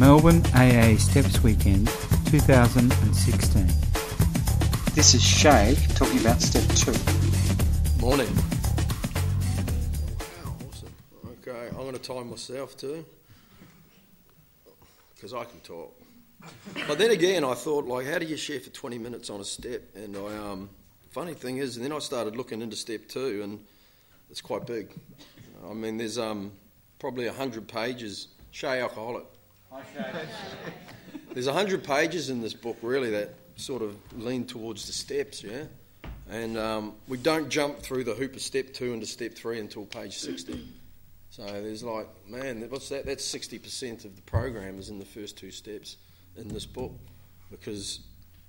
Melbourne AA Steps Weekend 2016. This is Shay talking about step two. Morning. Wow, awesome. Okay, I'm going to time myself too because I can talk. But then again, I thought, like, how do you share for 20 minutes on a step? And I, um, funny thing is, and then I started looking into step two, and it's quite big. I mean, there's um, probably 100 pages. Shay Alcoholic. There's 100 pages in this book, really, that sort of lean towards the steps, yeah? And um, we don't jump through the hoop of step two into step three until page 60. So there's like, man, what's that? That's 60% of the program is in the first two steps in this book. Because,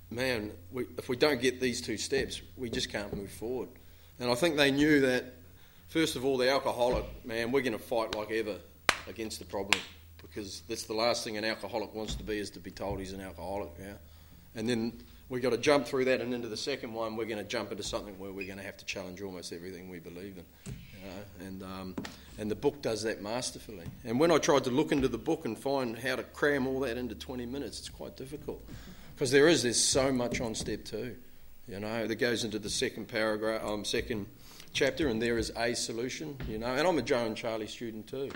man, we, if we don't get these two steps, we just can't move forward. And I think they knew that, first of all, the alcoholic, man, we're going to fight like ever against the problem. Because that's the last thing an alcoholic wants to be is to be told he's an alcoholic, yeah? And then we've got to jump through that and into the second one, we're going to jump into something where we're going to have to challenge almost everything we believe in. You know? And, um, and the book does that masterfully. And when I tried to look into the book and find how to cram all that into 20 minutes, it's quite difficult. Because there is, there's so much on step two. You know, that goes into the second paragraph, um, second chapter, and there is a solution, you know. And I'm a Joe and Charlie student too,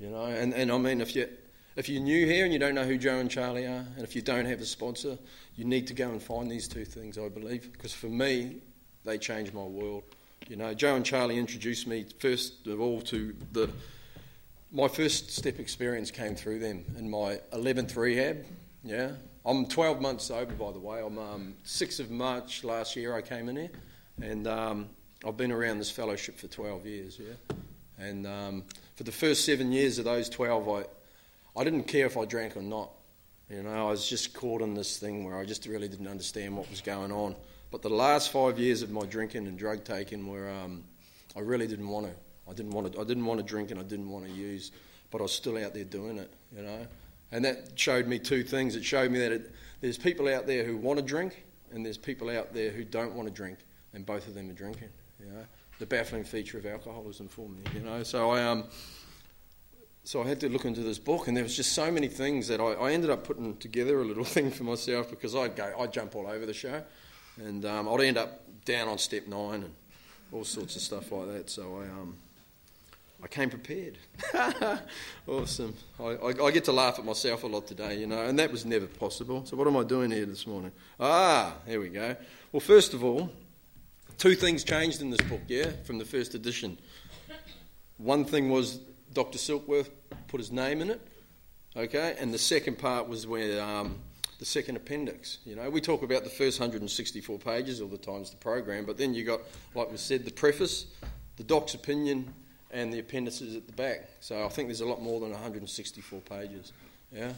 you know. And, and I mean, if you if you're new here and you don't know who Joe and Charlie are, and if you don't have a sponsor, you need to go and find these two things, I believe, because for me, they changed my world. You know, Joe and Charlie introduced me first of all to the. My first step experience came through them in my 11th rehab. Yeah, I'm 12 months sober, by the way. I'm um, 6th of March last year I came in here, and um, I've been around this fellowship for 12 years. Yeah, and um, for the first seven years of those 12, I I didn't care if I drank or not. You know, I was just caught in this thing where I just really didn't understand what was going on. But the last five years of my drinking and drug taking were, um, I really didn't want to. I didn't want to. I didn't want to drink and I didn't want to use, but I was still out there doing it. You know, and that showed me two things. It showed me that it, there's people out there who want to drink, and there's people out there who don't want to drink, and both of them are drinking. You know, the baffling feature of alcoholism for me. You know, so I um so I had to look into this book, and there was just so many things that I, I ended up putting together a little thing for myself because I'd go, I'd jump all over the show, and um, I'd end up down on step nine and all sorts of stuff like that. So I, um, I came prepared. awesome. I, I, I, get to laugh at myself a lot today, you know, and that was never possible. So what am I doing here this morning? Ah, here we go. Well, first of all, two things changed in this book, yeah, from the first edition. One thing was Dr. Silkworth put his name in it, okay, and the second part was where um, the second appendix. You know, we talk about the first 164 pages all the times the program, but then you got, like we said, the preface, the doc's opinion, and the appendices at the back. So I think there's a lot more than 164 pages. Yeah.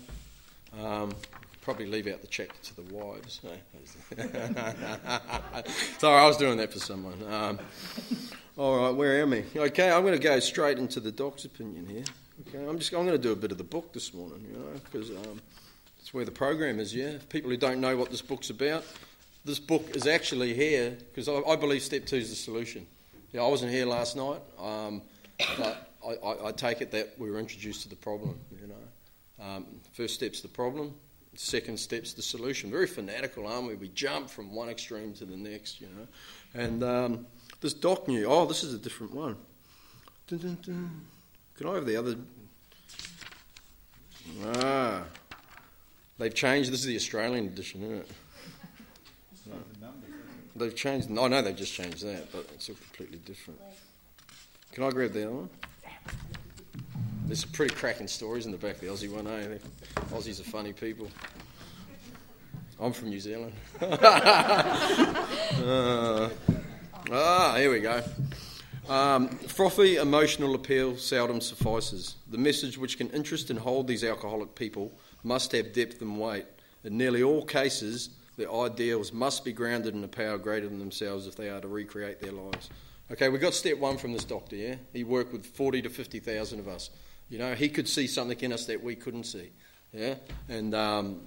Um, probably leave out the check to the wives. Sorry, I was doing that for someone. Um, all right, where am I? Okay, I'm going to go straight into the doc's opinion here. Okay, I'm just I'm going to do a bit of the book this morning, you know, because um, it's where the program is. Yeah, people who don't know what this book's about, this book is actually here because I, I, believe step two is the solution. Yeah, I wasn't here last night, um, but I, I, I, take it that we were introduced to the problem. You know, um, first step's the problem. Second step's the solution. Very fanatical, aren't we? We jump from one extreme to the next, you know, and um, this doc knew, oh, this is a different one. Dun, dun, dun. Can I have the other? Ah, they've changed. This is the Australian edition, isn't it? They've changed. I know they've just changed that, but it's all completely different. Can I grab the other one? There's some pretty cracking stories in the back of the Aussie one, eh? Aussies are funny people. I'm from New Zealand. uh, Ah, here we go. Um, frothy emotional appeal seldom suffices. The message which can interest and hold these alcoholic people must have depth and weight. In nearly all cases, their ideals must be grounded in a power greater than themselves if they are to recreate their lives. Okay, we got step one from this doctor, yeah? He worked with 40 to 50,000 of us. You know, he could see something in us that we couldn't see, yeah? And um,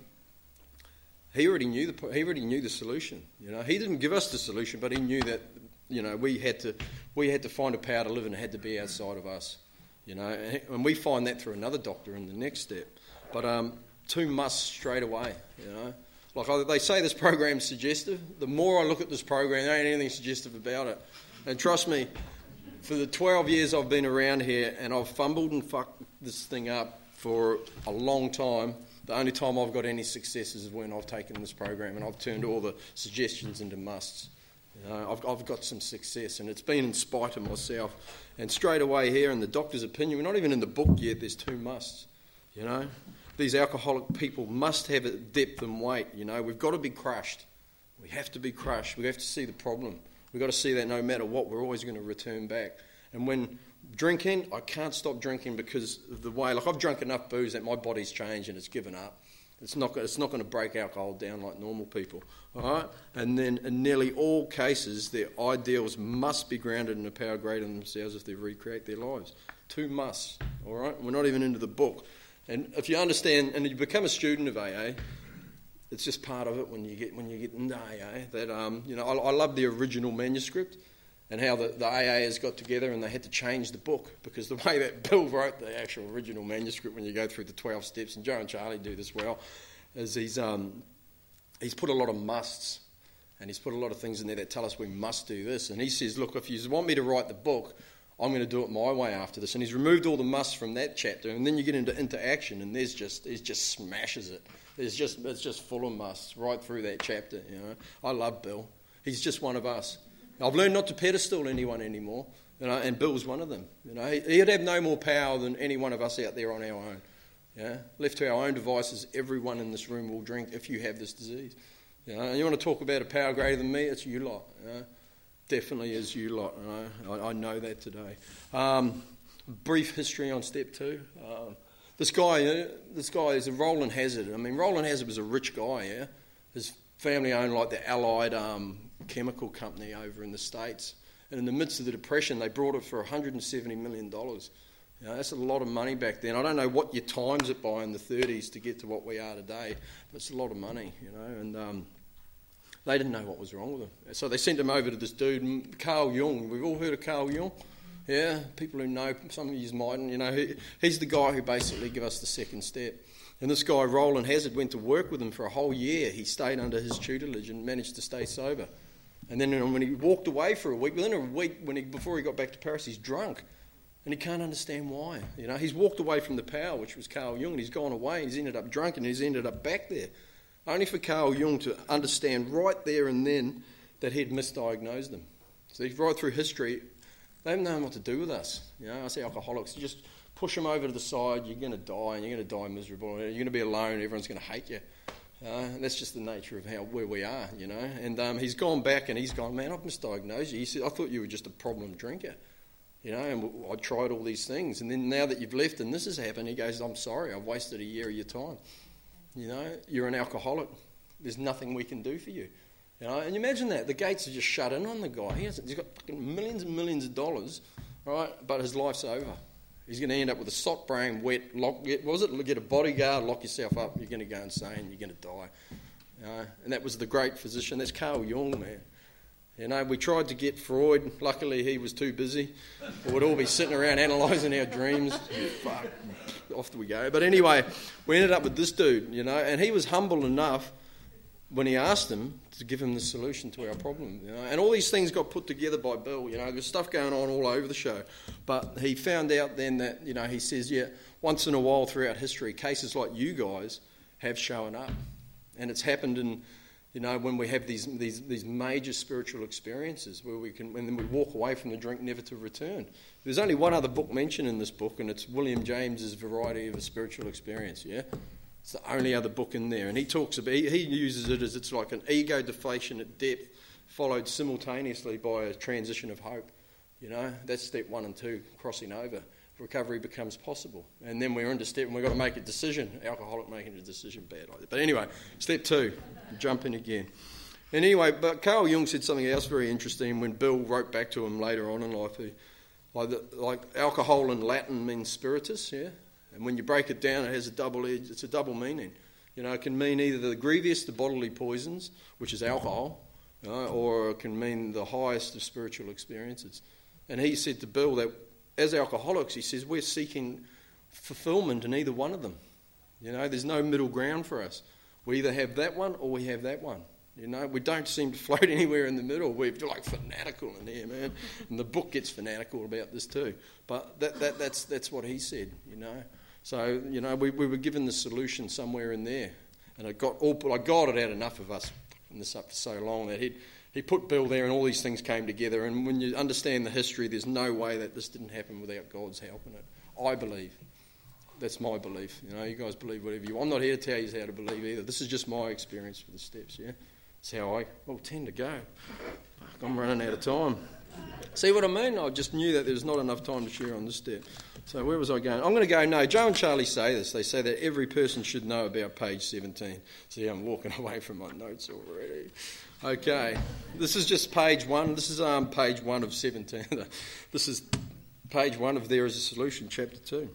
he already knew the he already knew the solution. You know, he didn't give us the solution, but he knew that you know, we had to we had to find a power to live and it had to be outside of us. You know, and we find that through another doctor in the next step. But um, two must straight away, you know. Like I, they say this program's suggestive. The more I look at this program, there ain't anything suggestive about it. And trust me, for the 12 years I've been around here and I've fumbled and fucked this thing up for a long time, the only time I've got any successes is when I've taken this program and I've turned all the suggestions into musts. You know, I've, I've got some success, and it's been in spite of myself. And straight away here, in the doctor's opinion, we're not even in the book yet. There's two musts. You know, these alcoholic people must have a depth and weight. You know, we've got to be crushed. We have to be crushed. We have to see the problem. We've got to see that no matter what, we're always going to return back. And when drinking, I can't stop drinking because of the way, like I've drunk enough booze that my body's changed and it's given up. It's not, it's not going to break alcohol down like normal people. All right? And then in nearly all cases, their ideals must be grounded in a power greater than themselves if they recreate their lives. Two musts. All right? We're not even into the book. And if you understand, and you become a student of AA, it's just part of it when you get when you get into AA. That um, you know, I, I love the original manuscript and how the, the has got together and they had to change the book because the way that Bill wrote the actual original manuscript, when you go through the 12 steps, and Joe and Charlie do this well, is he's, um, he's put a lot of musts and he's put a lot of things in there that tell us we must do this. And he says, Look, if you want me to write the book, I'm going to do it my way after this. And he's removed all the musts from that chapter, and then you get into interaction, and there's just he just smashes it. There's just it's just full of musts right through that chapter. You know, I love Bill. He's just one of us. I've learned not to pedestal anyone anymore, you know, and Bill's one of them. You know, he'd have no more power than any one of us out there on our own. Yeah? Left to our own devices, everyone in this room will drink if you have this disease. You know, and you want to talk about a power greater than me? It's you lot. You know? Definitely is you lot. You know? I, I, know that today. Um, brief history on step two. Um, this guy, uh, this guy is a Rowland Hazard. I mean, Rowland Hazard was a rich guy. Yeah, his family owned like the Allied um, chemical company over in the States. And in the midst of the Depression, they brought it for $170 million. You know, that's a lot of money back then. I don't know what you times it by in the 30s to get to what we are today, but it's a lot of money, you know. And um, they didn't know what was wrong with him. So they sent him over to this dude, Carl Jung. We've all heard of Carl Jung. Yeah, people who know, some of you might, you know, he, he's the guy who basically gave us the second step. And this guy, Rowland Hazard, went to work with him for a whole year. He stayed under his tutelage and managed to stay sober. And then when he walked away for a week, within a week when he, before he got back to Paris, he's drunk. And he can't understand why. You know, he's walked away from the power, which was Carl Jung, and he's gone away, he's ended up drunk, and he's ended up back there. Only for Carl Jung to understand right there and then that he'd misdiagnosed them. So right through history, they haven't known what to do with us. You know, I say alcoholics, you just push them over to the side, you're going to die, and you're going to die miserable. You're going to be alone, everyone's going to hate you. Uh, that's just the nature of how where we are, you know. And um, he's gone back and he's gone, man, I've misdiagnosed you. He said, I thought you were just a problem drinker, you know. And I tried all these things, and then now that you've left and this has happened, he goes, I'm sorry, I've wasted a year of your time. You know, you're an alcoholic. There's nothing we can do for you. You know, and you imagine that the gates are just shut in on the guy. He has, he's got millions and millions of dollars, right? But his life's over. He's going to end up with a sock brain, wet, lock, get, was it? Get a bodyguard, lock yourself up, you're going to go insane, you're going to die. You know? And that was the great physician. That's Carl Jung, man. You know, we tried to get Freud. Luckily, he was too busy. We'd all be sitting around analysing our dreams. Fuck, off we go. But anyway, we ended up with this dude, you know, and he was humble enough when he asked him to give him the solution to our problem. You know? And all these things got put together by Bill. You know, there's stuff going on all over the show. But he found out then that, you know, he says, yeah, once in a while throughout history, cases like you guys have shown up. And it's happened in, you know, when we have these, these, these major spiritual experiences where we can, and then we walk away from the drink never to return. There's only one other book mentioned in this book, and it's William James's Variety of a Spiritual Experience, yeah? It's the only other book in there. And he talks about, he, uses it as it's like an ego deflation at depth, followed simultaneously by a transition of hope. You know, that's step one and two, crossing over. Recovery becomes possible. And then we're into step, and we've got to make a decision. Alcoholic making a decision, bad idea. But anyway, step two, jumping again. And anyway, but Carl Jung said something else very interesting when Bill wrote back to him later on in life. He, like, the, like alcohol in Latin means spiritus, yeah? And when you break it down, it has a double edge, it's a double meaning. You know, it can mean either the grievous, the bodily poisons, which is alcohol, you know, or it can mean the highest of spiritual experiences. And he said to Bill that as alcoholics, he says, we're seeking fulfillment in either one of them. You know, there's no middle ground for us. We either have that one or we have that one. You know, we don't seem to float anywhere in the middle. We're like fanatical in here, man. And the book gets fanatical about this too. But that, that, that's, that's what he said, you know. So, you know, we, we were given the solution somewhere in there. And I got all, like God had had enough of us in this up for so long that he'd, he put Bill there and all these things came together. And when you understand the history, there's no way that this didn't happen without God's help in it. I believe. That's my belief. You know, you guys believe whatever you. I'm not here to tell you how to believe either. This is just my experience with the steps, yeah? That's how I well, tend to go. I'm running out of time. See what I mean? I just knew that there was not enough time to share on this step. So where was I going? I'm going to go, no, Joe and Charlie say this. They say that every person should know about page 17. See, I'm walking away from my notes already. Okay, this is just page one. This is um, page one of 17. this is page one of There is a Solution, chapter two.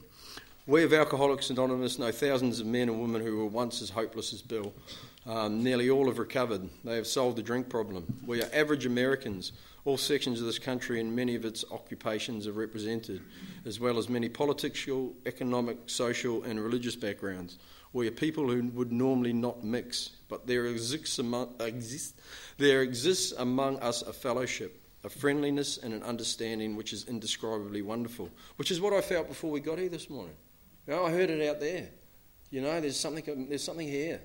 We of Alcoholics Anonymous know thousands of men and women who were once as hopeless as Bill. Um, nearly all have recovered. They have solved the drink problem. We are average Americans all sections of this country and many of its occupations are represented, as well as many political, economic, social, and religious backgrounds. We are people who would normally not mix, but there exists among, there exists among us a fellowship, a friendliness, and an understanding which is indescribably wonderful, which is what I felt before we got here this morning. You know, I heard it out there. You know, there's something, there's something here.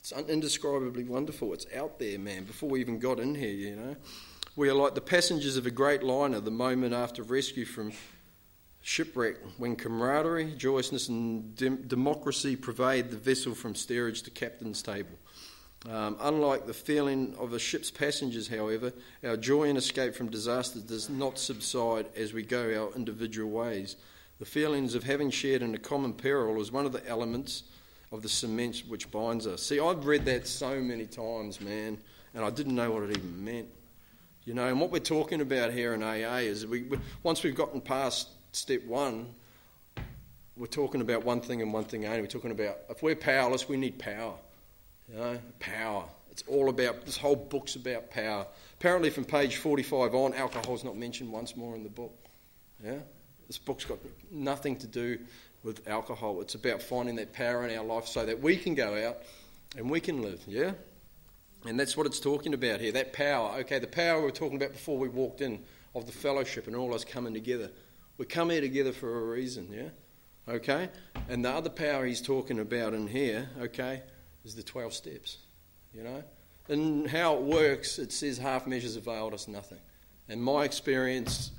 It's indescribably wonderful. It's out there, man, before we even got in here, you know. We are like the passengers of a great liner the moment after rescue from shipwreck, when camaraderie, joyousness, and democracy pervade the vessel from steerage to captain's table. Um, unlike the feeling of a ship's passengers, however, our joy in escape from disaster does not subside as we go our individual ways. The feelings of having shared in a common peril is one of the elements of the cement which binds us. See, I've read that so many times, man, and I didn't know what it even meant. You know, and what we're talking about here in AA is we, once we've gotten past step one, we're talking about one thing and one thing only. We're talking about if we're powerless, we need power. You know, power. It's all about this whole book's about power. Apparently, from page 45 on, alcohol's not mentioned once more in the book. Yeah, this book's got nothing to do with alcohol. It's about finding that power in our life so that we can go out and we can live. Yeah. And that's what it's talking about here that power. Okay, the power we were talking about before we walked in of the fellowship and all us coming together. We come here together for a reason, yeah? Okay? And the other power he's talking about in here, okay, is the 12 steps, you know? And how it works, it says half measures availed us nothing. And my experience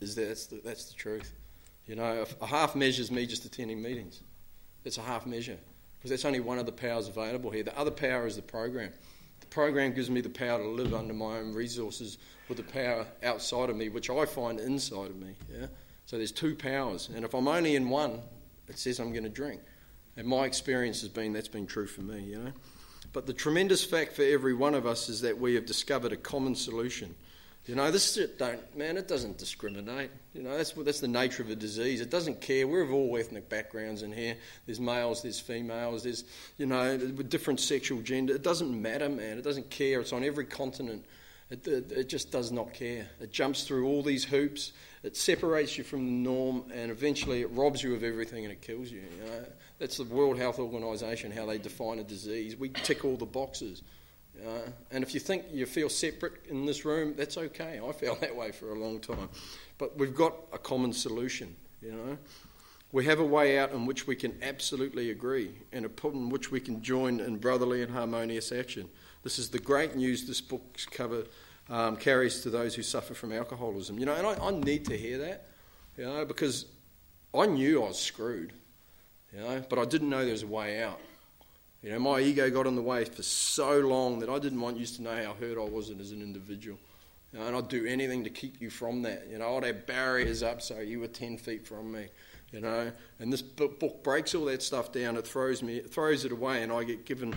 is that that's the, that's the truth. You know, a half measure is me just attending meetings. It's a half measure because that's only one of the powers available here. The other power is the program program gives me the power to live under my own resources with the power outside of me, which I find inside of me. Yeah? So there's two powers. And if I'm only in one, it says I'm going to drink. And my experience has been that's been true for me, you know. But the tremendous fact for every one of us is that we have discovered a common solution you know, this don't, man, it doesn't discriminate. You know, that's, that's the nature of a disease. It doesn't care. We're of all ethnic backgrounds in here. There's males, there's females, there's, you know, with different sexual gender. It doesn't matter, man. It doesn't care. It's on every continent. It, it, it just does not care. It jumps through all these hoops. It separates you from the norm, and eventually it robs you of everything and it kills you. You know, that's the World Health Organization how they define a disease. We tick all the boxes. Uh, and if you think you feel separate in this room, that's okay. I felt that way for a long time. But we've got a common solution, you know. We have a way out in which we can absolutely agree and a point in which we can join in brotherly and harmonious action. This is the great news this book's cover um, carries to those who suffer from alcoholism. You know, and I, I need to hear that, you know, because I knew I was screwed, you know, but I didn't know there was a way out. You know, my ego got in the way for so long that I didn't want you to know how hurt I was as an individual. You know, and I'd do anything to keep you from that. You know, I'd have barriers up so you were 10 feet from me. You know, and this book breaks all that stuff down. It throws me, it throws it away, and I get given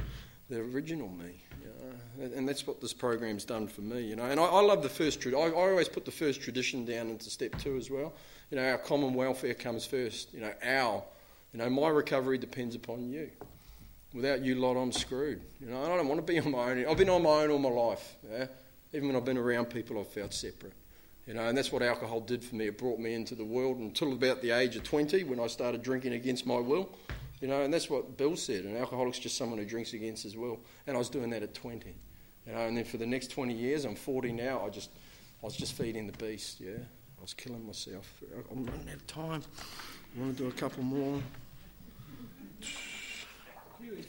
the original me. You know? And that's what this program's done for me. You know, and I, I love the first. Tra- I, I always put the first tradition down into step two as well. You know, our common welfare comes first. You know, our, you know, my recovery depends upon you without you lot, I'm screwed. You know, I don't want to be on my own. I've been on my own all my life. Yeah? Even when I've been around people, I've felt separate. You know, and that's what alcohol did for me. It brought me into the world until about the age of 20 when I started drinking against my will. You know, and that's what Bill said. An alcoholic's just someone who drinks against his will. And I was doing that at 20. You know, and then for the next 20 years, I'm 40 now. I just, I was just feeding the beast. Yeah, I was killing myself. I'm running out of time. I want to do a couple more.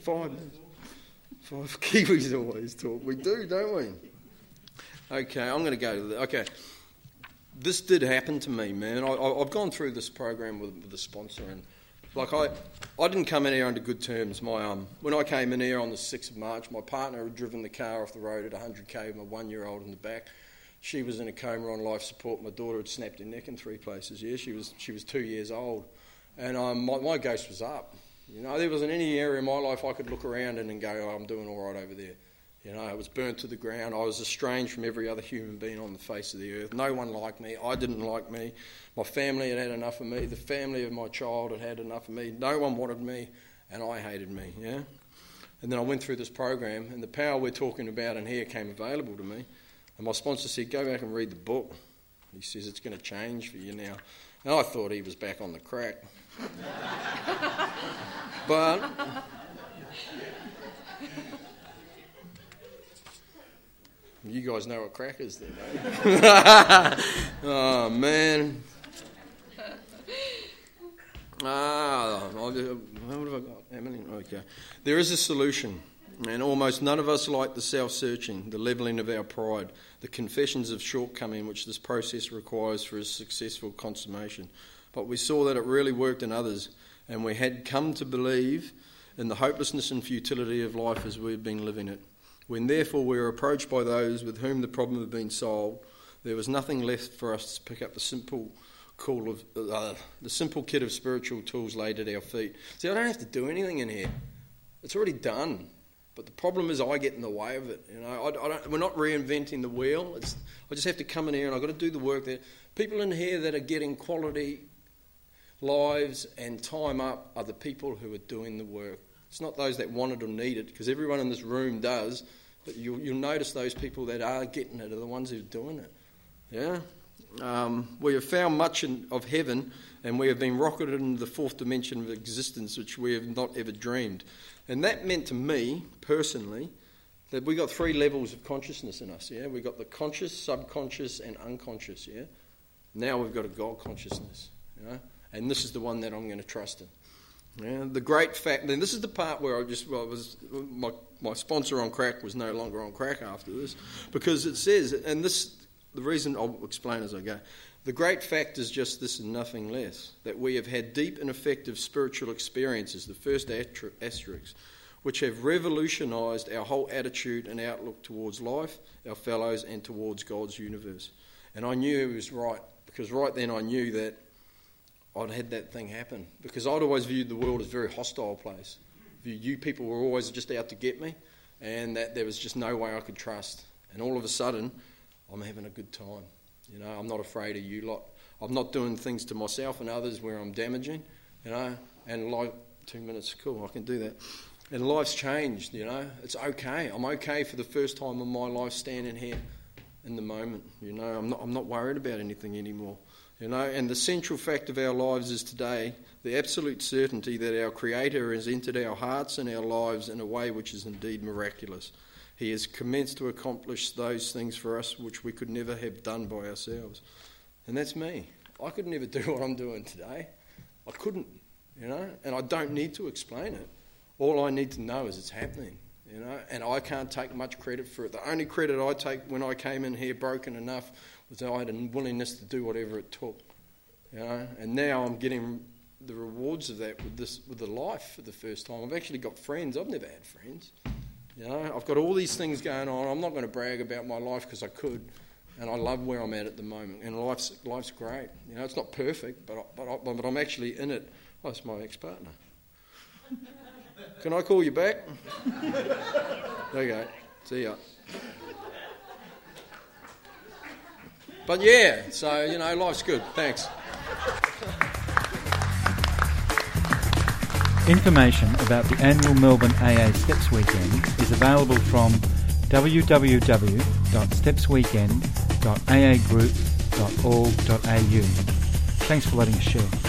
Five. Five Kiwis always talk. We do, don't we? Okay, I'm going to go to the. Okay. This did happen to me, man. I, have gone through this program with, with the sponsor, and like I, I didn't come in here under good terms. My um, when I came in here on the 6th of March, my partner had driven the car off the road at 100k with my one-year-old in the back. She was in a coma on life support. My daughter had snapped her neck in three places. Yeah, she was she was two years old, and um, my, my ghost was up. You know, there wasn't any area in my life I could look around and go, oh, I'm doing all right over there. You know, I was burnt to the ground. I was estranged from every other human being on the face of the earth. No one liked me. I didn't like me. My family had had enough of me. The family of my child had had enough of me. No one wanted me, and I hated me. Yeah. And then I went through this program, and the power we're talking about in here came available to me. And my sponsor said, "Go back and read the book." He says it's going to change for you now. And I thought he was back on the crack. but you guys know what crack is then, oh man. Ah, what have I got? Emily? Okay. There is a solution, and almost none of us like the self searching, the levelling of our pride, the confessions of shortcoming which this process requires for a successful consummation. But we saw that it really worked in others, and we had come to believe in the hopelessness and futility of life as we had been living it. When therefore we were approached by those with whom the problem had been solved, there was nothing left for us to pick up the simple call of uh, the simple kit of spiritual tools laid at our feet. See, I don't have to do anything in here; it's already done. But the problem is, I get in the way of it. You know, I, I we're not reinventing the wheel. It's, I just have to come in here and I've got to do the work. There, people in here that are getting quality lives and time up are the people who are doing the work. It's not those that want it or need it, because everyone in this room does. But you'll, you'll notice those people that are getting it are the ones who are doing it. Yeah? Um, we have found much in, of heaven, and we have been rocketed into the fourth dimension of existence, which we have not ever dreamed. And that meant to me, personally, that we got three levels of consciousness in us. Yeah, we got the conscious, subconscious, and unconscious. Yeah, now we've got a God consciousness. Know? And this is the one that I'm going to trust in. Yeah, the great fact, and this is the part where I just well, was my my sponsor on crack was no longer on crack after this, because it says, and this the reason I'll explain as I go. The great fact is just this and nothing less that we have had deep and effective spiritual experiences, the first asterisks, which have revolutionised our whole attitude and outlook towards life, our fellows, and towards God's universe. And I knew he was right because right then I knew that I'd had that thing happen because I'd always viewed the world as a very hostile place. You people were always just out to get me, and that there was just no way I could trust. And all of a sudden, I'm having a good time. You know, I'm not afraid of you lot. I'm not doing things to myself and others where I'm damaging. You know, and like two minutes, cool, I can do that. And life's changed. You know, it's okay. I'm okay for the first time in my life standing here in the moment. You know, I'm not. I'm not worried about anything anymore. You know, and the central fact of our lives is today the absolute certainty that our Creator has entered our hearts and our lives in a way which is indeed miraculous. He has commenced to accomplish those things for us which we could never have done by ourselves. And that's me. I could never do what I'm doing today. I couldn't, you know, and I don't need to explain it. All I need to know is it's happening, you know, and I can't take much credit for it. The only credit I take when I came in here broken enough was I had a willingness to do whatever it took. You know, and now I'm getting the rewards of that with this with the life for the first time. I've actually got friends. I've never had friends. You know, I've got all these things going on. I'm not going to brag about my life because I could, and I love where I'm at at the moment. And life's life's great. You know, it's not perfect, but I, but, I, but I'm actually in it. Oh, it's my ex-partner. Can I call you back? okay. See ya. But yeah, so, you know, life's good. Thanks. Information about the annual Melbourne AA Steps Weekend is available from www.stepsweekend.aagroup.org.au. Thanks for letting us share.